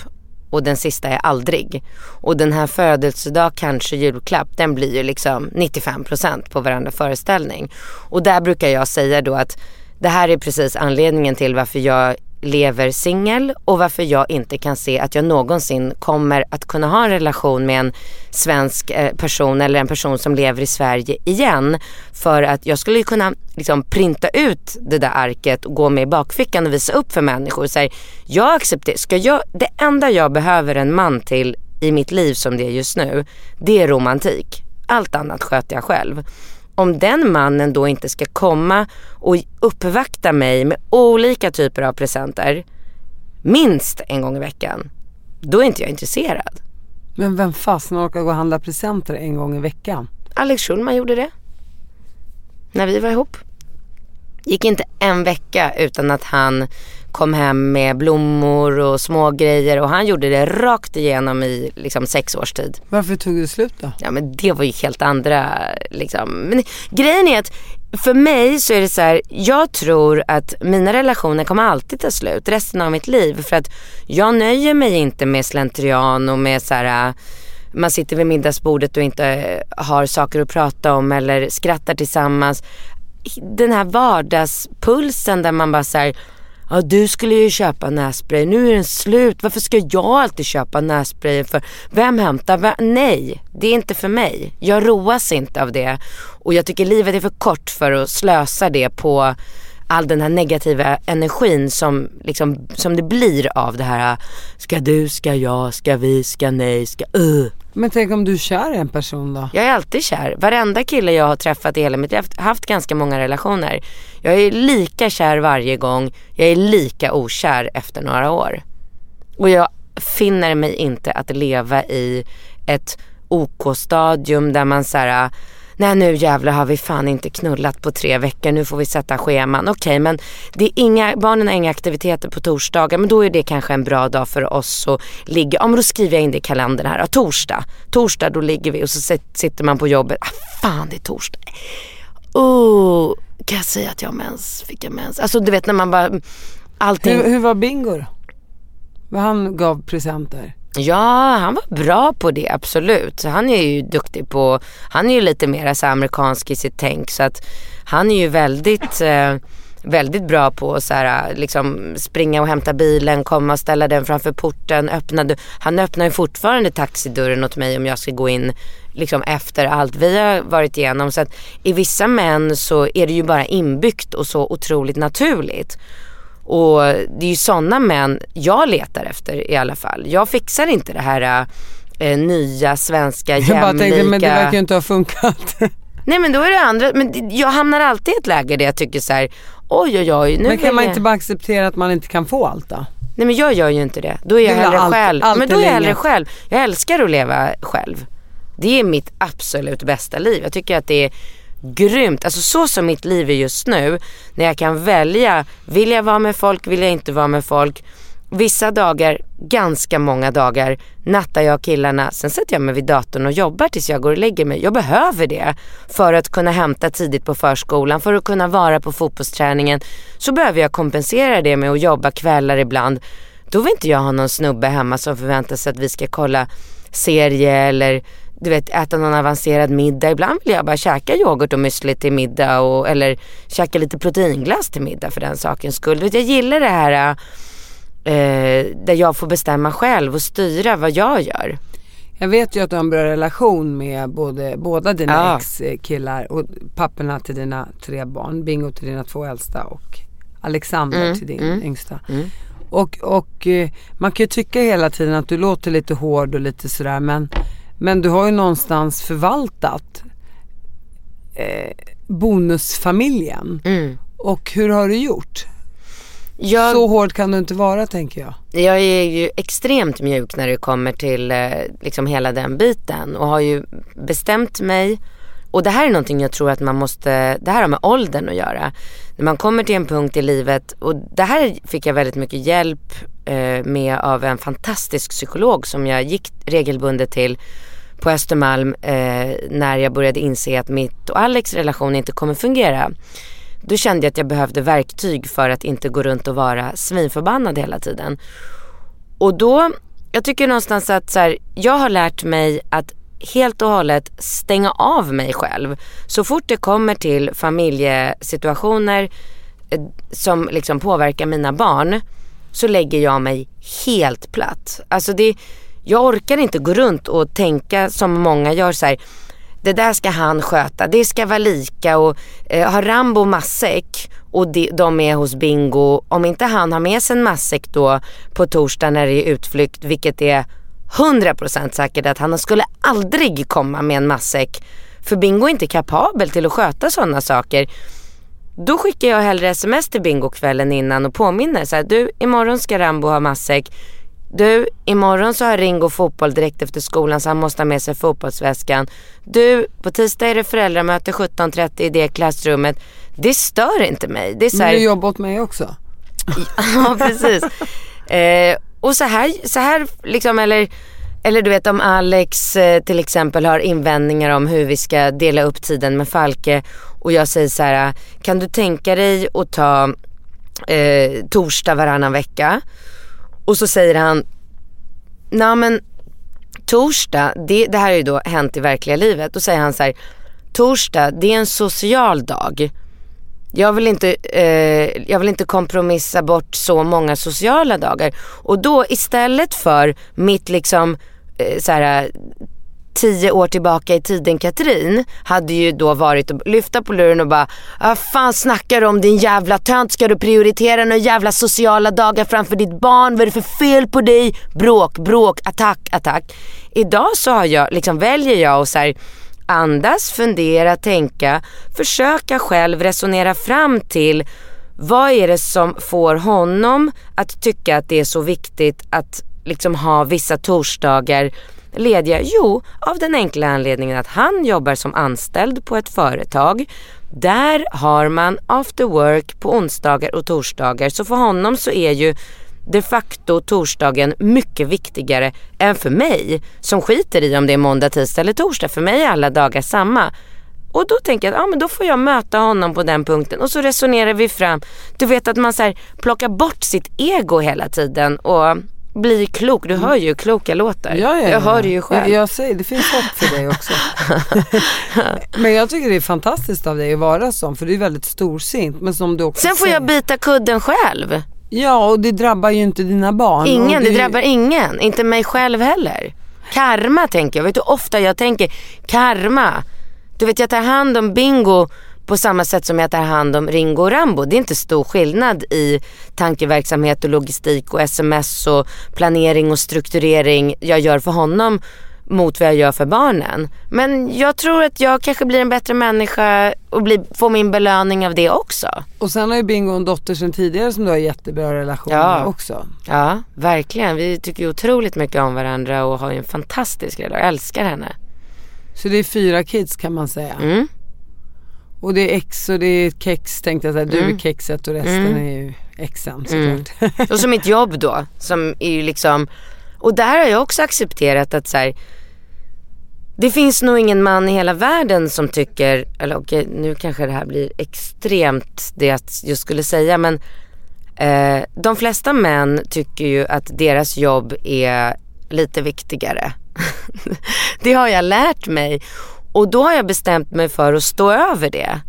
och den sista är aldrig. Och den här födelsedag, kanske julklapp, den blir ju liksom 95% på varenda föreställning. Och där brukar jag säga då att det här är precis anledningen till varför jag lever singel och varför jag inte kan se att jag någonsin kommer att kunna ha en relation med en svensk eh, person eller en person som lever i Sverige igen. För att jag skulle kunna liksom printa ut det där arket och gå med i bakfickan och visa upp för människor. Så här, jag accepterar, ska jag, det enda jag behöver en man till i mitt liv som det är just nu, det är romantik. Allt annat sköter jag själv om den mannen då inte ska komma och uppvakta mig med olika typer av presenter minst en gång i veckan, då är inte jag intresserad. Men vem fasen orkar gå och handla presenter en gång i veckan? Alex Schulman gjorde det. När vi var ihop. Gick inte en vecka utan att han kom hem med blommor och små grejer och han gjorde det rakt igenom i liksom sex års tid. Varför tog det slut då? Ja men det var ju helt andra liksom. Men grejen är att för mig så är det så här, jag tror att mina relationer kommer alltid ta slut resten av mitt liv. För att jag nöjer mig inte med slentrian och med så här man sitter vid middagsbordet och inte har saker att prata om eller skrattar tillsammans. Den här vardagspulsen där man bara säger Ja du skulle ju köpa nässpray, nu är den slut. Varför ska jag alltid köpa nässpray för? Vem hämtar? Vem? Nej, det är inte för mig. Jag roas inte av det. Och jag tycker livet är för kort för att slösa det på all den här negativa energin som, liksom, som det blir av det här Ska du, ska jag, ska vi, ska nej, ska uh. Men tänk om du är kär i en person då? Jag är alltid kär. Varenda kille jag har träffat i hela mitt liv, jag har haft ganska många relationer. Jag är lika kär varje gång, jag är lika okär efter några år. Och jag finner mig inte att leva i ett OK-stadium där man så här nej nu jävlar har vi fan inte knullat på tre veckor, nu får vi sätta scheman. Okej okay, men det är inga, barnen har inga aktiviteter på torsdagar men då är det kanske en bra dag för oss att ligga, ja men då skriver jag in det i kalendern här, ja, torsdag, torsdag då ligger vi och så sitter man på jobbet, ah fan det är torsdag. Oh, kan jag säga att jag har mens? Fick jag mens? Alltså du vet när man bara, allting. Hur, hur var Bingo då? Vad han gav presenter? Ja, han var bra på det absolut. Han är ju duktig på, han är ju lite mer så amerikansk i sitt tänk så att han är ju väldigt eh, väldigt bra på att så här, liksom springa och hämta bilen, komma och ställa den framför porten. Öppna, han öppnar ju fortfarande taxidörren åt mig om jag ska gå in liksom efter allt vi har varit igenom. Så att i vissa män så är det ju bara inbyggt och så otroligt naturligt. Och det är ju sådana män jag letar efter i alla fall. Jag fixar inte det här äh, nya svenska jämlika. Jag bara tänkte, men det verkar ju inte ha funkat. Nej men då är det andra, men jag hamnar alltid i ett läge där jag tycker så här, oj oj oj. Nu men kan man jag... inte bara acceptera att man inte kan få allt då? Nej men jag gör ju inte det. Då är jag hellre allt, själv. Allt men då är jag hellre själv. Jag älskar att leva själv. Det är mitt absolut bästa liv. Jag tycker att det är grymt. Alltså så som mitt liv är just nu. När jag kan välja, vill jag vara med folk, vill jag inte vara med folk. Vissa dagar, ganska många dagar, nattar jag killarna. Sen sätter jag mig vid datorn och jobbar tills jag går och lägger mig. Jag behöver det för att kunna hämta tidigt på förskolan, för att kunna vara på fotbollsträningen. Så behöver jag kompensera det med att jobba kvällar ibland. Då vill inte jag ha någon snubbe hemma som förväntar sig att vi ska kolla serie eller du vet äta någon avancerad middag. Ibland vill jag bara käka yoghurt och müsli till middag och, eller käka lite proteinglass till middag för den sakens skull. Du vet, jag gillar det här eh, där jag får bestämma själv och styra vad jag gör. Jag vet ju att du har en bra relation med både, båda dina Ja. ex-killar och papporna till dina tre barn. Bingo till dina två äldsta och Alexander Mm, till din mm, yngsta. mm. Och, och eh, man kan ju tycka hela tiden att du låter lite hård och lite sådär men, men du har ju någonstans förvaltat eh, bonusfamiljen. Mm. Och hur har du gjort? Jag, Så hård kan du inte vara tänker jag. jag är ju extremt mjuk när det kommer till eh, liksom hela den biten och har ju bestämt mig och det här är någonting jag tror att man måste, det här har med åldern att göra. När man kommer till en punkt i livet och det här fick jag väldigt mycket hjälp eh, med av en fantastisk psykolog som jag gick regelbundet till på Östermalm eh, när jag började inse att mitt och Alex relation inte kommer fungera. Då kände jag att jag behövde verktyg för att inte gå runt och vara svinförbannad hela tiden. Och då, jag tycker någonstans att så här, jag har lärt mig att helt och hållet stänga av mig själv. Så fort det kommer till familjesituationer eh, som liksom påverkar mina barn så lägger jag mig helt platt. Alltså det, jag orkar inte gå runt och tänka som många gör så här. Det där ska han sköta, det ska vara lika och eh, har Rambo matsäck och de, de är hos Bingo. Om inte han har med sig en matsäck då på torsdag när det är utflykt, vilket är 100% säkert att han skulle aldrig komma med en matsäck. För Bingo är inte kapabel till att sköta sådana saker. Då skickar jag hellre sms till Bingo kvällen innan och påminner så här, du imorgon ska Rambo ha matsäck. Du, imorgon så har Ringo fotboll direkt efter skolan så han måste ha med sig fotbollsväskan. Du, på tisdag är det föräldramöte 17.30 i det klassrummet. Det stör inte mig. Det är så Men här, du jobbar åt mig också. ja precis. Eh, och så här, så här liksom eller, eller du vet om Alex eh, till exempel har invändningar om hur vi ska dela upp tiden med Falke och jag säger så här, kan du tänka dig att ta eh, torsdag varannan vecka? Och så säger han, nej men torsdag, det, det här har ju då hänt i verkliga livet. Då säger han så här, torsdag det är en social dag. Jag vill, inte, eh, jag vill inte kompromissa bort så många sociala dagar. Och då istället för mitt liksom eh, så här, tio år tillbaka i tiden Katrin hade ju då varit att lyfta på luren och bara Vad fan snackar du om din jävla tönt? Ska du prioritera några jävla sociala dagar framför ditt barn? Vad är det för fel på dig? Bråk, bråk, attack, attack. Idag så har jag, liksom väljer jag att så här, andas, fundera, tänka, försöka själv resonera fram till vad är det som får honom att tycka att det är så viktigt att liksom ha vissa torsdagar lediga? Jo, av den enkla anledningen att han jobbar som anställd på ett företag. Där har man after work på onsdagar och torsdagar. Så för honom så är ju de facto torsdagen mycket viktigare än för mig som skiter i om det är måndag, tisdag eller torsdag. För mig är alla dagar samma. Och då tänker jag att ah, men då får jag möta honom på den punkten och så resonerar vi fram. Du vet att man så här, plockar bort sitt ego hela tiden och blir klok. Du hör ju hur klok jag låter. Ja, ja, jag ja. hör det ju själv. Jag, jag säger, det finns hopp för dig också. men jag tycker det är fantastiskt av dig att vara sån för du är väldigt storsint. Men som du också Sen får säger, jag bita kudden själv. Ja och det drabbar ju inte dina barn. Ingen, Och det drabbar ingen. Inte mig själv heller. Karma tänker jag. Vet du hur ofta jag tänker karma? Du vet jag tar hand om Bingo på samma sätt som jag tar hand om Ringo och Rambo. Det är inte stor skillnad i tankeverksamhet och logistik och sms och planering och strukturering jag gör för honom mot vad jag gör för barnen. Men jag tror att jag kanske blir en bättre människa och blir, får min belöning av det också. Och sen har ju Bingo en dotter sedan tidigare som du har jättebra relation Ja. med också. Ja, verkligen. Vi tycker otroligt mycket om varandra och har en fantastisk relation. Jag älskar henne. Så det är fyra kids kan man säga. Mm. Och det är ex och det är kex tänkte jag säga. Du Mm. är kexet och resten Mm. är ju exen Mm. såklart. Och så mitt jobb då som är ju liksom, och där har jag också accepterat att så här, det finns nog ingen man i hela världen som tycker, eller okej nu kanske det här blir extremt det jag just skulle säga men eh, de flesta män tycker ju att deras jobb är lite viktigare. det har jag lärt mig och då har jag bestämt mig för att stå över det.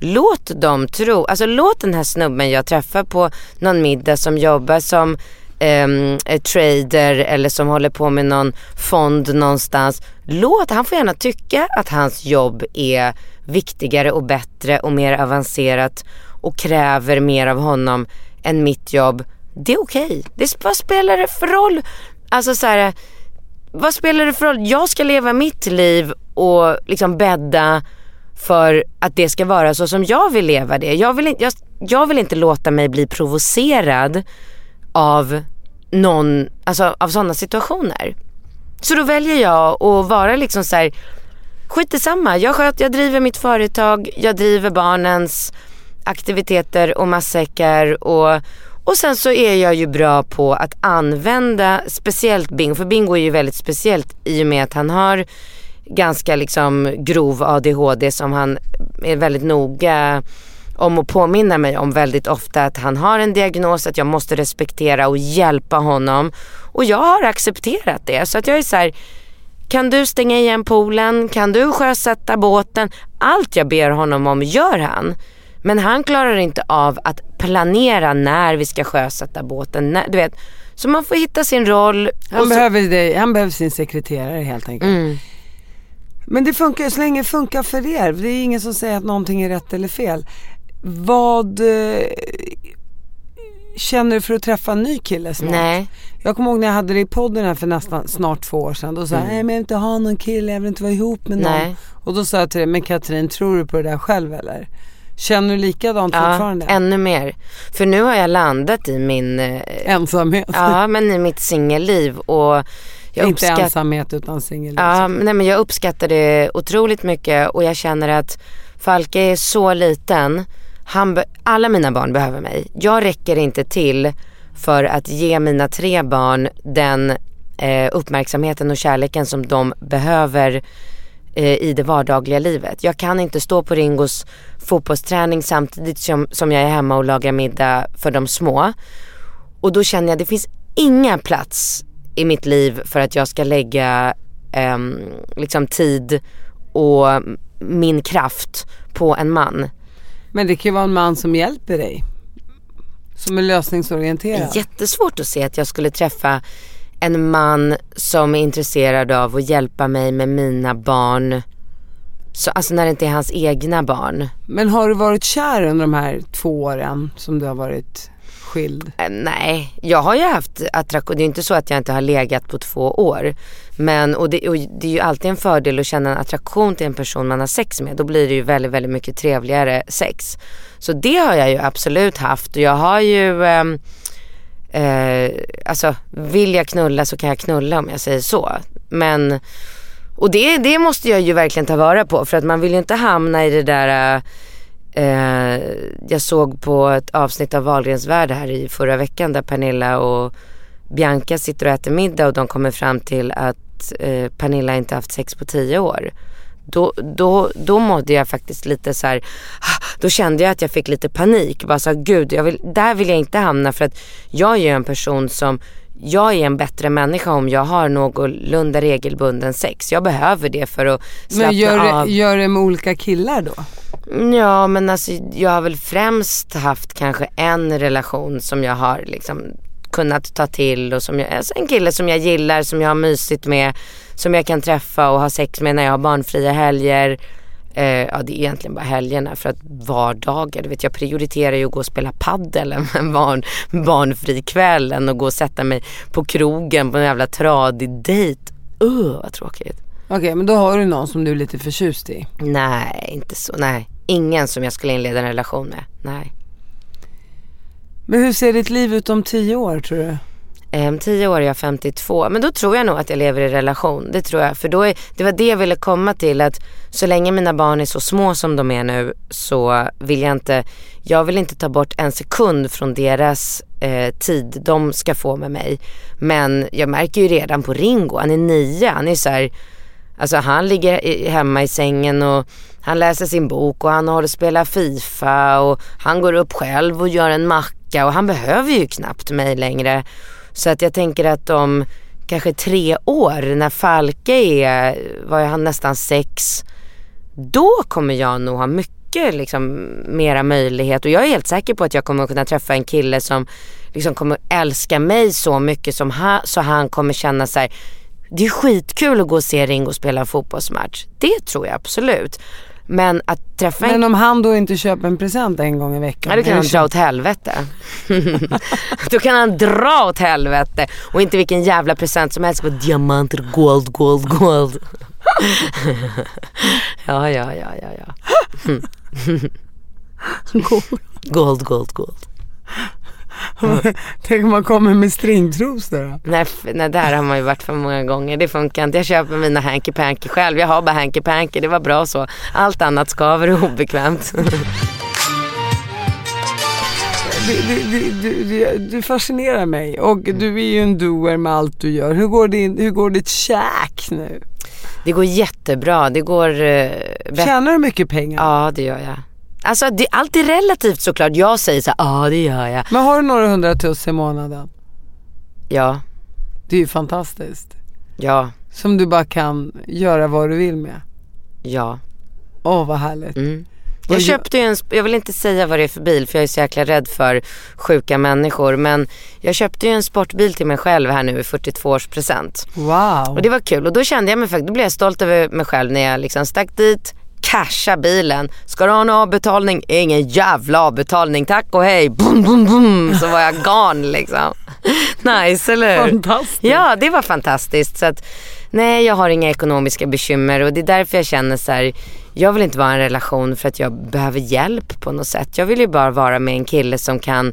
Låt dem tro, alltså låt den här snubben jag träffar på någon middag som jobbar som Um, trader eller som håller på med någon fond någonstans. Låt, han får gärna tycka att hans jobb är viktigare och bättre och mer avancerat och kräver mer av honom än mitt jobb. Det är okej. Det, vad spelar det för roll? Alltså så här, vad spelar det för roll? Jag ska leva mitt liv och liksom bädda för att det ska vara så som jag vill leva det. Jag vill, inte- jag, jag vill inte låta mig bli provocerad av någon, alltså av sådana situationer. Så då väljer jag att vara liksom så här, skit i samma. Jag, sköt, jag driver mitt företag, jag driver barnens aktiviteter och matsäckar och, och sen så är jag ju bra på att använda speciellt Bingo, för Bingo är ju väldigt speciellt i och med att han har ganska liksom grov ADHD som han är väldigt noga om att påminna mig om väldigt ofta att han har en diagnos, att jag måste respektera och hjälpa honom. Och jag har accepterat det. Så att jag är så här, kan du stänga igen poolen? Kan du sjösätta båten? Allt jag ber honom om gör han. Men han klarar inte av att planera när vi ska sjösätta båten. Du vet. Så man får hitta sin roll. Han, så, behöver dig, han behöver sin sekreterare helt enkelt. mm, Men det funkar ju så länge det funkar för er. Det är ingen som säger att någonting är rätt eller fel. Vad eh, känner du för att träffa en ny kille snart? nej. Jag kommer ihåg när jag hade det i podden här för nästan snart två år sedan. Då sa jag, nej men jag vill inte ha någon kille, jag vill inte vara ihop med någon. Nej. Och då sa jag till dig, men Katrin tror du på det där själv eller? Känner du likadant Ja, fortfarande? ännu mer. För nu har jag landat i min, eh, Ensamhet. ja men i mitt singelliv och jag inte uppskattar ensamhet utan singel. Ja, nej, men jag uppskattar det otroligt mycket och jag känner att Falke är så liten. Han be- alla mina barn behöver mig. Jag räcker inte till för att ge mina tre barn den eh, uppmärksamheten och kärleken som de behöver eh, i det vardagliga livet. Jag kan inte stå på Ringos fotbollsträning samtidigt som, som jag är hemma och lagar middag för de små. Och då känner jag att det finns inga plats i mitt liv för att jag ska lägga ehm, liksom tid och min kraft på en man. Men det kan ju vara en man som hjälper dig. Som är Det lösningsorienterad. är jättesvårt att se att jag skulle träffa en man som är intresserad av att hjälpa mig med mina barn. Så, alltså när det inte är hans egna barn. Men har du varit kär under de här två åren som du har varit skild? Eh, nej, jag har ju haft attraktion. Det är inte så att jag inte har legat på två år. Men, och det, och det är ju alltid en fördel att känna en attraktion till en person man har sex med. Då blir det ju väldigt, väldigt mycket trevligare sex. Så det har jag ju absolut haft. Och jag har ju, Eh, eh, alltså vill jag knulla så kan jag knulla om jag säger så. Men, och det, det måste jag ju verkligen ta vara på. För att man vill ju inte hamna i det där eh, Eh, jag såg på ett avsnitt av Wahlgrens värld här i förra veckan där Pernilla och Bianca sitter och äter middag och de kommer fram till att eh, Pernilla inte haft sex på tio år. Då, då, då mådde jag faktiskt lite så här, ah, då kände jag att jag fick lite panik. Bara så här, gud, jag vill, där vill jag inte hamna för att jag är ju en person som jag är en bättre människa om jag har någorlunda regelbunden sex. Jag behöver det för att slappna Men gör, av. det- gör det med olika killar då? Ja men alltså jag har väl främst haft kanske en relation som jag har liksom kunnat ta till och som jag, alltså en kille som jag gillar, som jag har mysigt med, som jag kan träffa och ha sex med när jag har barnfria helger. Eh, ja det är egentligen bara helgerna för att vardagar, du vet jag prioriterar ju att gå och spela paddel en barn, barnfri kväll än att gå och sätta mig på krogen på en jävla tradig dejt. Uh, vad tråkigt. Okej men då har du någon som du är lite förtjust i. Nej, inte så. Nej. Ingen som jag skulle inleda en relation med. Nej. Men hur ser ditt liv ut om tio år tror du? Om tio år är jag 52. Men då tror jag nog att jag lever i relation. Det tror jag. För då är, det var det jag ville komma till. Att så länge mina barn är så små som de är nu så vill jag inte, jag vill inte ta bort en sekund från deras eh, tid de ska få med mig. Men jag märker ju redan på Ringo, han är nio, han är så här, alltså han ligger hemma i sängen och han läser sin bok och han håller spelar FIFA och han går upp själv och gör en macka och han behöver ju knappt mig längre. Så att jag tänker att om kanske tre år när Falke är, var han nästan sex, då kommer jag nog ha mycket liksom mera möjlighet och jag är helt säker på att jag kommer kunna träffa en kille som liksom kommer älska mig så mycket som han, så han kommer känna sig det är skitkul att gå och se Ringo spela en fotbollsmatch. Det tror jag absolut. Men att träffa en Men om han då inte köper en present en gång i veckan? Ja då kan han dra åt helvete. då kan han dra åt helvete. Och inte vilken jävla present som helst. Bara diamanter, gold, gold, gold. ja, ja, ja, ja, ja. gold, gold, gold. Tänk om man kommer med stringtrosor? Nej, nej, där har man ju varit för många gånger. Det funkar inte. Jag köper mina hanky panky själv. Jag har bara hanky panky. Det var bra så. Allt annat skaver och obekvämt. Du, du, du, du, fascinerar mig och du är ju en doer med allt du gör. Hur går, din, hur går ditt käk nu? det går jättebra. Det går eh. Tjänar du mycket pengar? Ja, det gör jag. Alltså det, allt är relativt såklart. Jag säger så ja det gör jag. Men har du några hundratusen i månaden? Ja, Det är ju fantastiskt. ja, Som du bara kan göra vad du vill med. ja. Åh vad härligt. Mm. Jag köpte ju en, jag vill inte säga vad det är för bil för jag är så jäkla rädd för sjuka människor. Men jag köpte ju en sportbil till mig själv här nu i 42-årspresent. Wow. Och det var kul och då kände jag mig faktiskt, då blev jag stolt över mig själv när jag liksom stack dit, casha bilen. Ska du ha en avbetalning? Ingen jävla avbetalning, tack och hej. Boom, boom, boom. Så var jag gone liksom. Nice eller hur? Fantastiskt. Ja det var fantastiskt. Så att, nej jag har inga ekonomiska bekymmer och det är därför jag känner så här. Jag vill inte vara i en relation för att jag behöver hjälp på något sätt. Jag vill ju bara vara med en kille som kan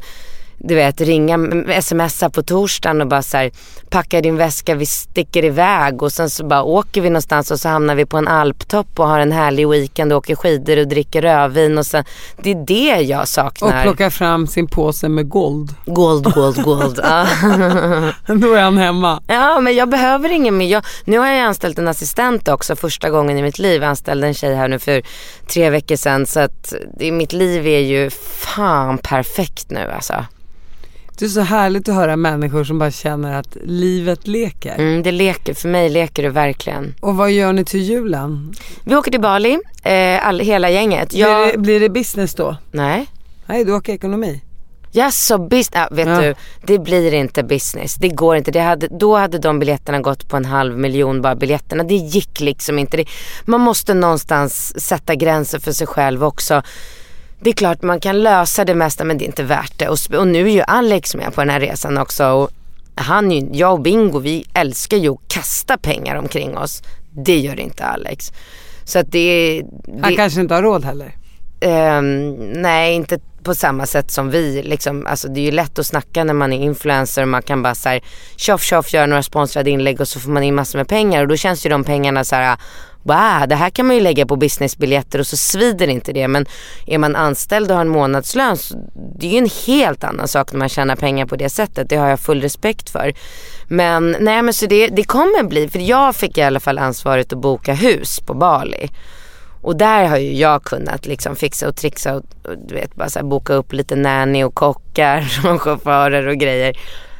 du vet ringa, smsa på torsdagen och bara så här, packa din väska, vi sticker iväg och sen så bara åker vi någonstans och så hamnar vi på en alptopp och har en härlig weekend och åker skidor och dricker rödvin och sen, det är det jag Och saknar. plocka fram sin påse med guld. Gold, gold, gold. Ja. Då är han hemma. Ja men jag behöver ingen mer. Jag, nu har jag anställt en assistent också första gången i mitt liv. Jag anställde en tjej här nu för tre veckor sedan. Så att det, mitt liv är ju fan perfekt nu alltså. Det är så härligt att höra människor som bara känner att livet leker. Mm, det leker, för mig leker det verkligen. Och vad gör ni till julen? Vi åker till Bali, eh, all, hela gänget. Jag, Blir, det, blir det business då? Nej. Nej, du åker ekonomi. Jaså, business, ja, vet Ja. du, det blir inte business. Det går inte. Det hade, då hade de biljetterna gått på en halv miljon bara biljetterna. Det gick liksom inte. Det, man måste någonstans sätta gränser för sig själv också. Det är klart man kan lösa det mesta men det är inte värt det. Och, och nu är ju Alex med på den här resan också. Och han, jag och Bingo vi älskar ju att kasta pengar omkring oss. Det gör inte Alex. Så att det, Han det kanske inte har råd heller. Ehm, nej, inte på samma sätt som vi. Liksom, alltså, det är ju lätt att snacka när man är influencer och man kan bara så här, tjoff tjoff göra några sponsrade inlägg och så får man in massor med pengar och då känns ju de pengarna så här. Wow, det här kan man ju lägga på businessbiljetter och så svider inte det. Men är man anställd och har en månadslön så det är ju en helt annan sak när man tjänar pengar på det sättet. Det har jag full respekt för. Men nej men så det, det kommer bli, för jag fick i alla fall ansvaret att boka hus på Bali. Och där har ju jag kunnat liksom fixa och trixa och, och du vet bara så här boka upp lite nanny och kockar och chaufförer och grejer.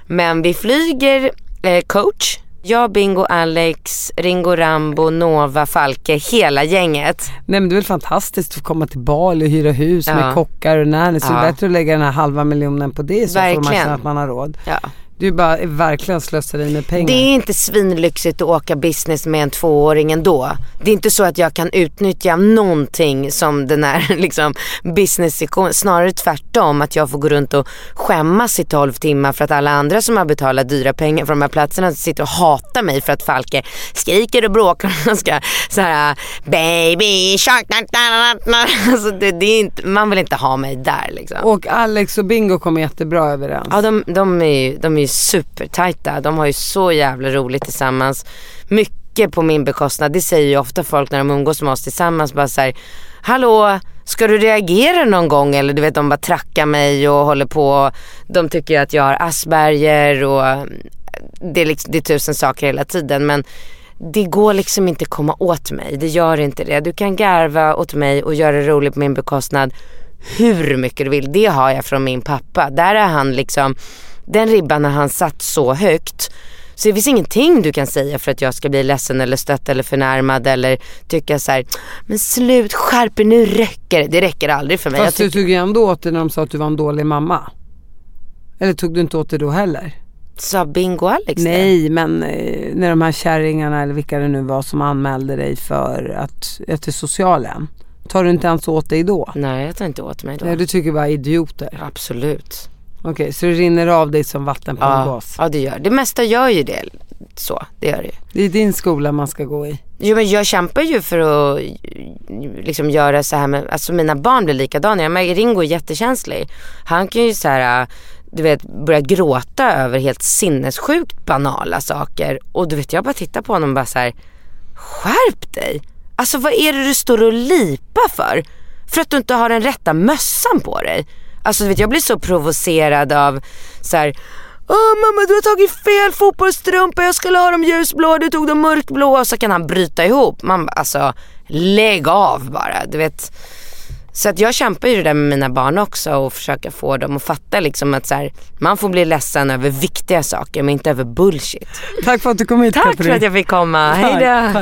Men vi flyger eh, coach. Jag, Bingo, Alex, Ringo Rambo, Nova, Falke, hela gänget. Nej men det är väl fantastiskt att komma till Bali och hyra hus Ja. med kockar och nanny. Så det Ja. är bättre att lägga den här halva miljonen på det så får man Verkligen. känna att man har råd. Ja. Du bara är verkligen slöseri med pengar. Det är inte svinlyxigt att åka business med en tvååring ändå. Det är inte så att jag kan utnyttja någonting som den här liksom, business Snarare tvärtom att jag får gå runt och skämmas i 12 timmar för att alla andra som har betalat dyra pengar för de här platserna sitter och hatar mig för att Falke skriker och bråkar och ska så här baby shark. Alltså det, det är inte, man vill inte ha mig där liksom. Och Alex och Bingo kommer jättebra överens. Ja de, de, är ju, de är ju supertajta. De har ju så jävla roligt tillsammans. Mycket på min bekostnad. Det säger ju ofta folk när de umgås med oss tillsammans. Bara så här, hallå, ska du reagera någon gång? Eller du vet de bara trackar mig och håller på. De tycker att jag har Asperger och mm, det är, liksom, det är tusen saker hela tiden. Men det går liksom inte komma åt mig. Det gör inte det. Du kan garva åt mig och göra det roligt på min bekostnad hur mycket du vill. Det har jag från min pappa. Där är han liksom, den ribban har han satt så högt. Så det finns ingenting du kan säga för att jag ska bli ledsen eller stött eller förnärmad eller tycka så här, men slut, skärp nu räcker det. Det räcker aldrig för mig. Fast du tog ju ändå åt dig när de sa att du var en dålig mamma. Eller tog du inte åt dig då heller? Sa Bingo Alex Nej, det? men eh, när de här kärringarna eller vilka det nu var som anmälde dig för att, att till socialen. Tar du inte ens åt dig då? Nej, jag tar inte åt mig då. Nej, du tycker bara idioter? Absolut. Okej, okay, så det rinner av dig som vatten på ja, en gås? Ja, det gör det. mesta gör ju det. Så, det gör det ju. Det är din skola man ska gå i? Jo, men jag kämpar ju för att liksom göra så här med, alltså mina barn blir likadana. Jag märker Ringo är jättekänslig. Han kan ju så här du vet, börja gråta över helt sinnessjukt banala saker. Och du vet, jag bara tittar på honom och bara så här, skärp dig. Alltså vad är det du står och lipar för? För att du inte har den rätta mössan på dig. Alltså du vet, jag blir så provocerad av så här, Åh mamma du har tagit fel fotbollsstrumpa, jag skulle ha dem ljusblå, du tog dem mörkblå och så kan han bryta ihop. Man alltså lägg av bara. Du vet, så att jag kämpar ju det där med mina barn också och försöker få dem att fatta liksom att så här, man får bli ledsen över viktiga saker men inte över bullshit. Tack för att du kom hit Tack Katrin. för att jag fick komma. Hejdå.